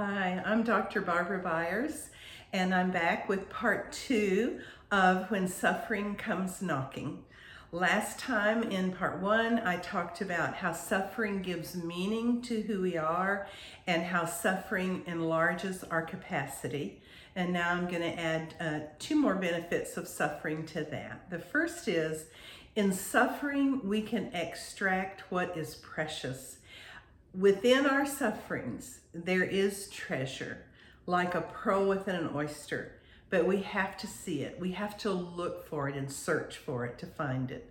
Hi, I'm Dr. Barbara Byers, and I'm back with part two of When Suffering Comes Knocking. Last time in part one, I talked about how suffering gives meaning to who we are and how suffering enlarges our capacity. And now I'm going to add uh, two more benefits of suffering to that. The first is in suffering, we can extract what is precious within our sufferings, there is treasure, like a pearl within an oyster, but we have to see it. We have to look for it and search for it to find it,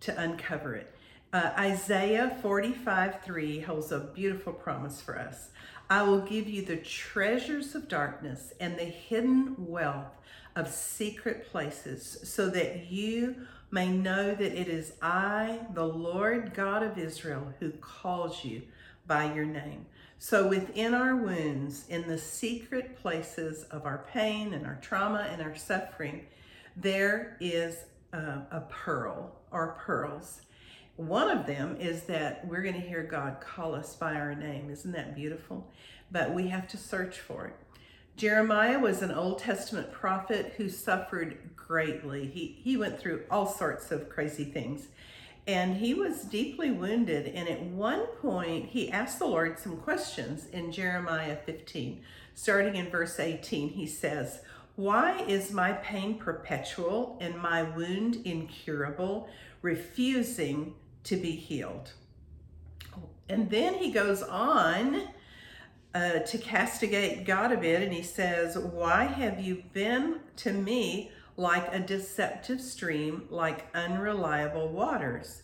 to uncover it. Uh, Isaiah 45 3 holds a beautiful promise for us. I will give you the treasures of darkness and the hidden wealth of secret places so that you may know that it is I, the Lord God of Israel, who calls you by your name. So within our wounds, in the secret places of our pain and our trauma and our suffering, there is a, a pearl or pearls. One of them is that we're going to hear God call us by our name. Isn't that beautiful? But we have to search for it. Jeremiah was an Old Testament prophet who suffered greatly. He, he went through all sorts of crazy things and he was deeply wounded. And at one point, he asked the Lord some questions in Jeremiah 15. Starting in verse 18, he says, Why is my pain perpetual and my wound incurable, refusing to be healed? And then he goes on uh, to castigate God a bit, and he says, Why have you been to me like a deceptive stream, like unreliable waters.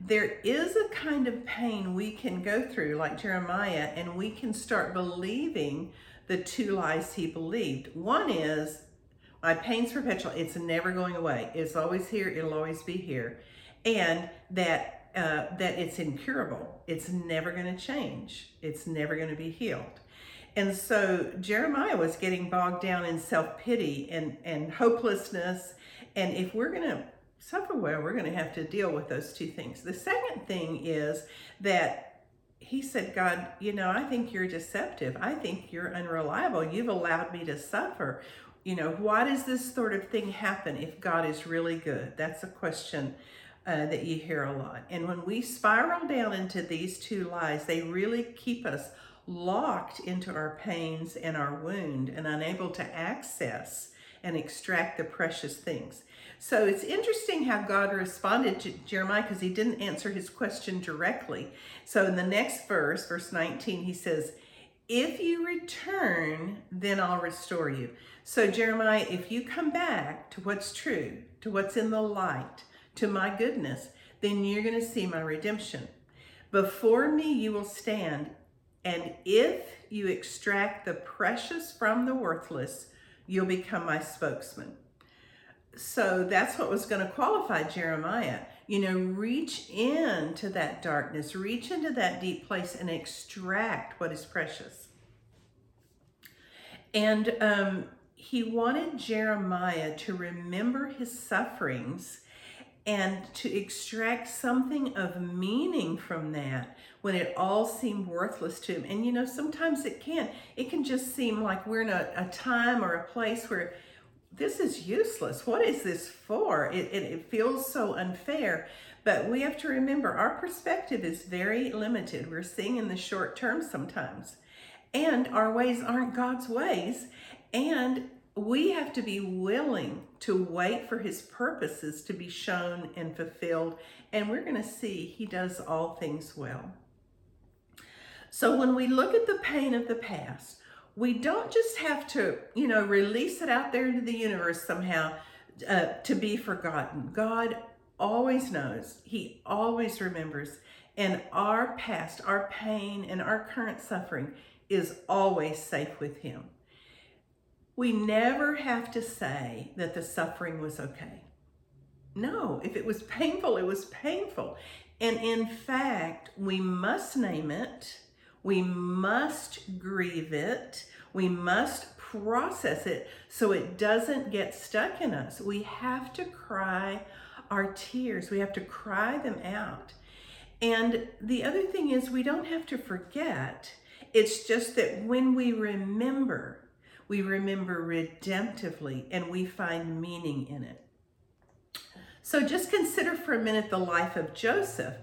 There is a kind of pain we can go through, like Jeremiah, and we can start believing the two lies he believed. One is, my pain's perpetual, it's never going away. It's always here, it'll always be here. And that uh, that it's incurable. It's never going to change. It's never going to be healed. And so Jeremiah was getting bogged down in self pity and, and hopelessness. And if we're going to suffer well, we're going to have to deal with those two things. The second thing is that he said, God, you know, I think you're deceptive. I think you're unreliable. You've allowed me to suffer. You know, why does this sort of thing happen if God is really good? That's a question uh, that you hear a lot. And when we spiral down into these two lies, they really keep us locked into our pains and our wound and unable to access and extract the precious things. So it's interesting how God responded to Jeremiah because he didn't answer his question directly. So in the next verse, verse 19, he says, If you return, then I'll restore you. So, Jeremiah, if you come back to what's true, to what's in the light, to my goodness, then you're going to see my redemption. Before me you will stand and if you extract the precious from the worthless, you'll become my spokesman. So that's what was going to qualify Jeremiah. You know, reach into that darkness, reach into that deep place and extract what is precious. And um, he wanted Jeremiah to remember his sufferings and to extract something of meaning from that when it all seemed worthless to him. And you know, sometimes it can. It can just seem like we're in a, a time or a place where this is useless. What is this for? It, it, it feels so unfair. But we have to remember our perspective is very limited. We're seeing in the short term sometimes. And our ways aren't God's ways. And we have to be willing to wait for his purposes to be shown and fulfilled. And we're going to see he does all things well. So when we look at the pain of the past, we don't just have to, you know, release it out there into the universe somehow uh, to be forgotten. God always knows, He always remembers. And our past, our pain, and our current suffering is always safe with Him. We never have to say that the suffering was okay. No, if it was painful, it was painful. And in fact, we must name it, we must grieve it, we must process it so it doesn't get stuck in us. We have to cry our tears, we have to cry them out. And the other thing is, we don't have to forget It's just that when we remember, we remember redemptively and we find meaning in it. So just consider for a minute the life of Joseph.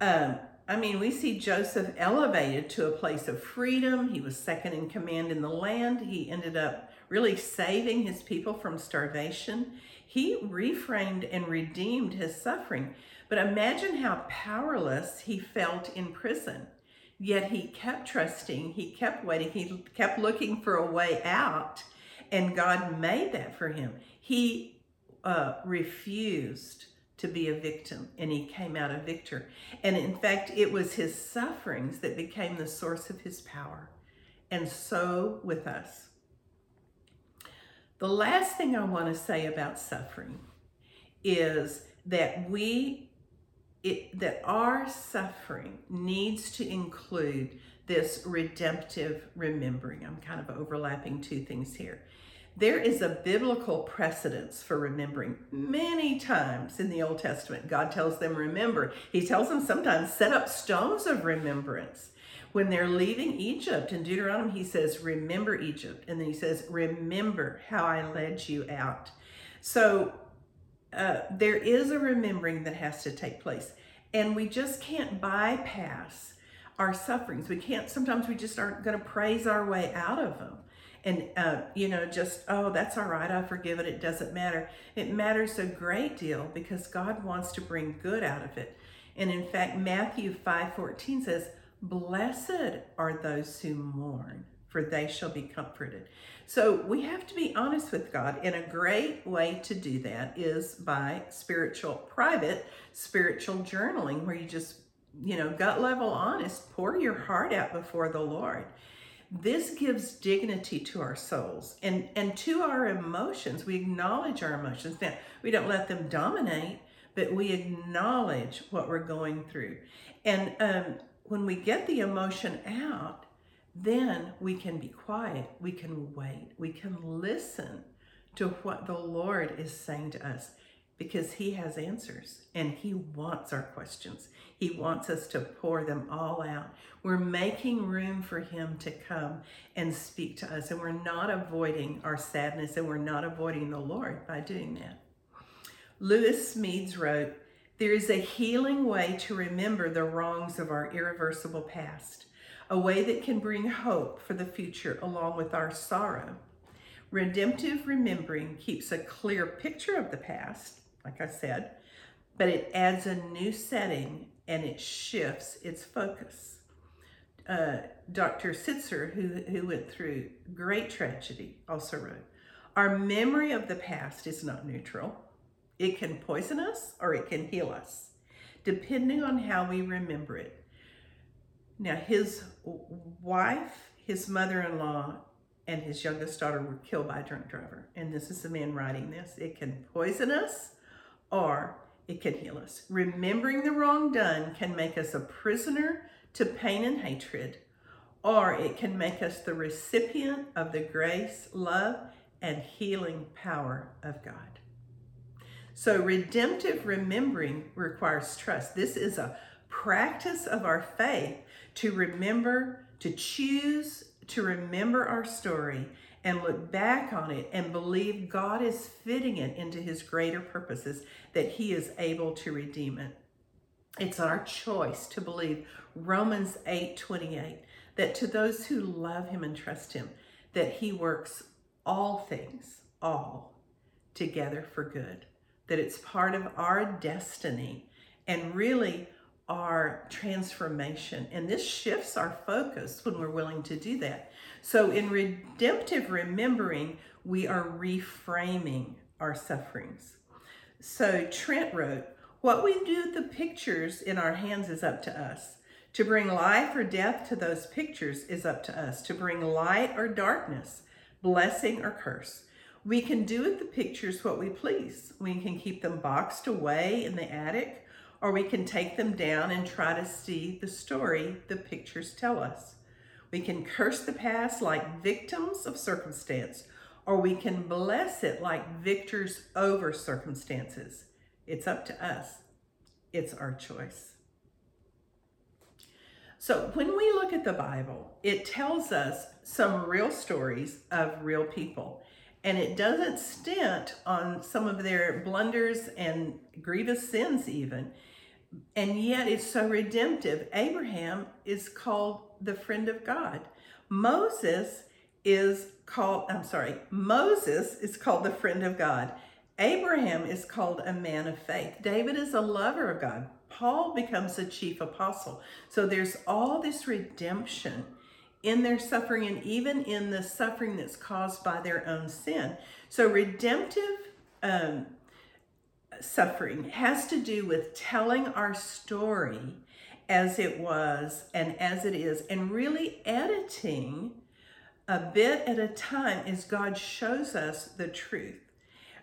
Um, I mean, we see Joseph elevated to a place of freedom. He was second in command in the land. He ended up really saving his people from starvation. He reframed and redeemed his suffering. But imagine how powerless he felt in prison. Yet he kept trusting, he kept waiting, he kept looking for a way out, and God made that for him. He uh, refused to be a victim and he came out a victor. And in fact, it was his sufferings that became the source of his power. And so with us. The last thing I want to say about suffering is that we it, that our suffering needs to include this redemptive remembering. I'm kind of overlapping two things here. There is a biblical precedence for remembering. Many times in the Old Testament, God tells them, remember. He tells them sometimes, set up stones of remembrance. When they're leaving Egypt in Deuteronomy, he says, remember Egypt. And then he says, remember how I led you out. So uh, there is a remembering that has to take place. And we just can't bypass our sufferings. We can't, sometimes we just aren't going to praise our way out of them and uh, you know just oh that's all right i forgive it it doesn't matter it matters a great deal because god wants to bring good out of it and in fact matthew 5 14 says blessed are those who mourn for they shall be comforted so we have to be honest with god and a great way to do that is by spiritual private spiritual journaling where you just you know gut level honest pour your heart out before the lord this gives dignity to our souls and, and to our emotions. We acknowledge our emotions. Now, we don't let them dominate, but we acknowledge what we're going through. And um, when we get the emotion out, then we can be quiet. We can wait. We can listen to what the Lord is saying to us because He has answers and He wants our questions. He wants us to pour them all out. We're making room for Him to come and speak to us, and we're not avoiding our sadness and we're not avoiding the Lord by doing that. Lewis Smedes wrote, There is a healing way to remember the wrongs of our irreversible past, a way that can bring hope for the future along with our sorrow. Redemptive remembering keeps a clear picture of the past, like I said, but it adds a new setting and it shifts its focus. Uh, Dr. Sittser, who, who went through great tragedy, also wrote, Our memory of the past is not neutral. It can poison us or it can heal us, depending on how we remember it. Now, his wife, his mother in law, and his youngest daughter were killed by a drunk driver. And this is the man writing this. It can poison us or it can heal us. Remembering the wrong done can make us a prisoner to pain and hatred, or it can make us the recipient of the grace, love, and healing power of God. So, redemptive remembering requires trust. This is a practice of our faith to remember, to choose to remember our story and look back on it and believe God is fitting it into his greater purposes, that he is able to redeem it. It's our choice to believe Romans 8 28, that to those who love him and trust him, that he works all things, all together for good, that it's part of our destiny and really our transformation. And this shifts our focus when we're willing to do that. So, in redemptive remembering, we are reframing our sufferings. So, Trent wrote, What we do with the pictures in our hands is up to us. To bring life or death to those pictures is up to us. To bring light or darkness, blessing or curse. We can do with the pictures what we please. We can keep them boxed away in the attic or we can take them down and try to see the story the pictures tell us. We can curse the past like victims of circumstance, or we can bless it like victors over circumstances. It's up to us. It's our choice. So when we look at the Bible, it tells us some real stories of real people. And it doesn't stint on some of their blunders and grievous sins, even. And yet it's so redemptive. Abraham is called the friend of God. Moses is called, I'm sorry, Moses is called the friend of God. Abraham is called a man of faith. David is a lover of God. Paul becomes a chief apostle. So there's all this redemption in their suffering and even in the suffering that's caused by their own sin. So redemptive um, suffering has to do with telling our story as it was and as it is, and really editing a bit at a time as God shows us the truth.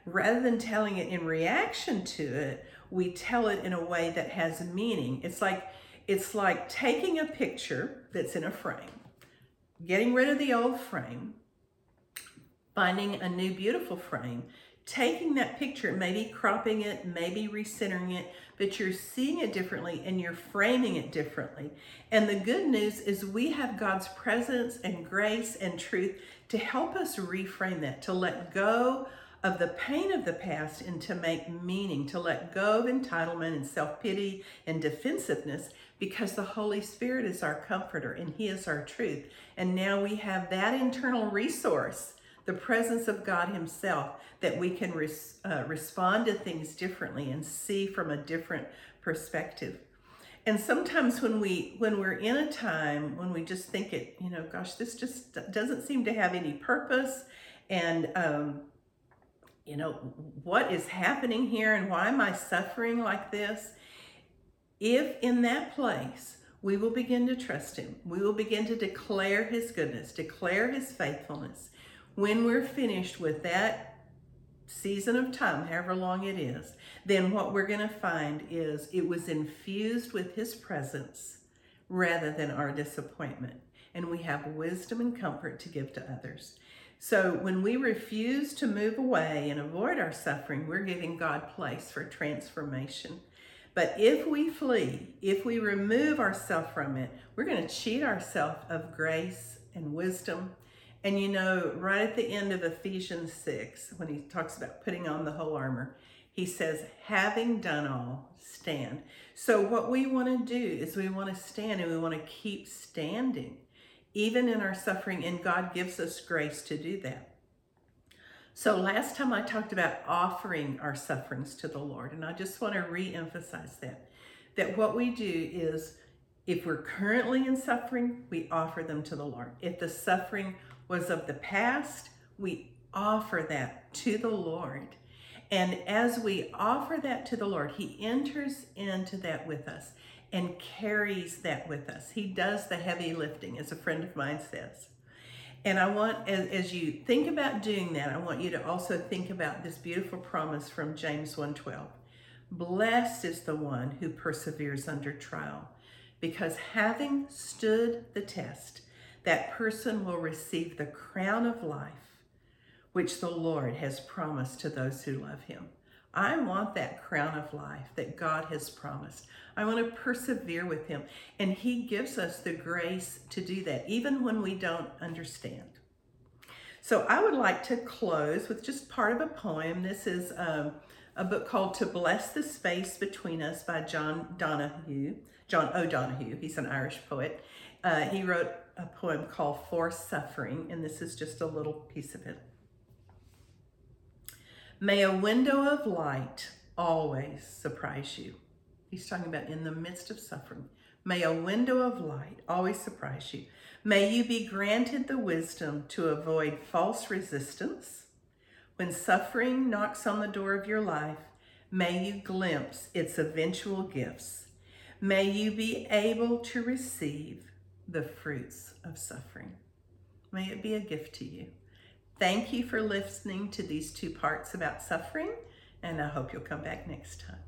Rather than telling it in reaction to it, we tell it in a way that has meaning. It's like it's like taking a picture that's in a frame, getting rid of the old frame, finding a new beautiful frame, taking that picture, maybe cropping it, maybe recentering it, but you're seeing it differently and you're framing it differently. And the good news is we have God's presence and grace and truth to help us reframe that, to let go of the pain of the past and to make meaning, to let go of entitlement and self pity and defensiveness because the Holy Spirit is our comforter and He is our truth. And now we have that internal resource, the presence of God Himself, that we can res- uh, respond to things differently and see from a different perspective. And sometimes when we when we're in a time when we just think it, you know, gosh, this just doesn't seem to have any purpose, and um, you know, what is happening here and why am I suffering like this? If in that place we will begin to trust Him, we will begin to declare His goodness, declare His faithfulness. When we're finished with that season of time, however long it is, then what we're going to find is it was infused with His presence rather than our disappointment. And we have wisdom and comfort to give to others. So when we refuse to move away and avoid our suffering, we're giving God place for transformation. But if we flee, if we remove ourselves from it, we're going to cheat ourselves of grace and wisdom. And you know, right at the end of Ephesians 6, when he talks about putting on the whole armor, he says, having done all, stand. So what we want to do is we want to stand and we want to keep standing even in our suffering, and God gives us grace to do that. So, last time I talked about offering our sufferings to the Lord, and I just want to re emphasize that. That what we do is, if we're currently in suffering, we offer them to the Lord. If the suffering was of the past, we offer that to the Lord. And as we offer that to the Lord, He enters into that with us and carries that with us. He does the heavy lifting, as a friend of mine says. And I want, as, as you think about doing that, I want you to also think about this beautiful promise from James 1:12. Blessed is the one who perseveres under trial, because having stood the test, that person will receive the crown of life, which the Lord has promised to those who love him. I want that crown of life that God has promised. I want to persevere with Him. And He gives us the grace to do that, even when we don't understand. So I would like to close with just part of a poem. This is um, a book called To Bless the Space Between Us by John Donahue. John O'Donohue, he's an Irish poet. Uh, he wrote a poem called For Suffering, and this is just a little piece of it. May a window of light always surprise you. He's talking about in the midst of suffering. May a window of light always surprise you. May you be granted the wisdom to avoid false resistance. When suffering knocks on the door of your life, may you glimpse its eventual gifts. May you be able to receive the fruits of suffering. May it be a gift to you. Thank you for listening to these two parts about suffering, and I hope you'll come back next time.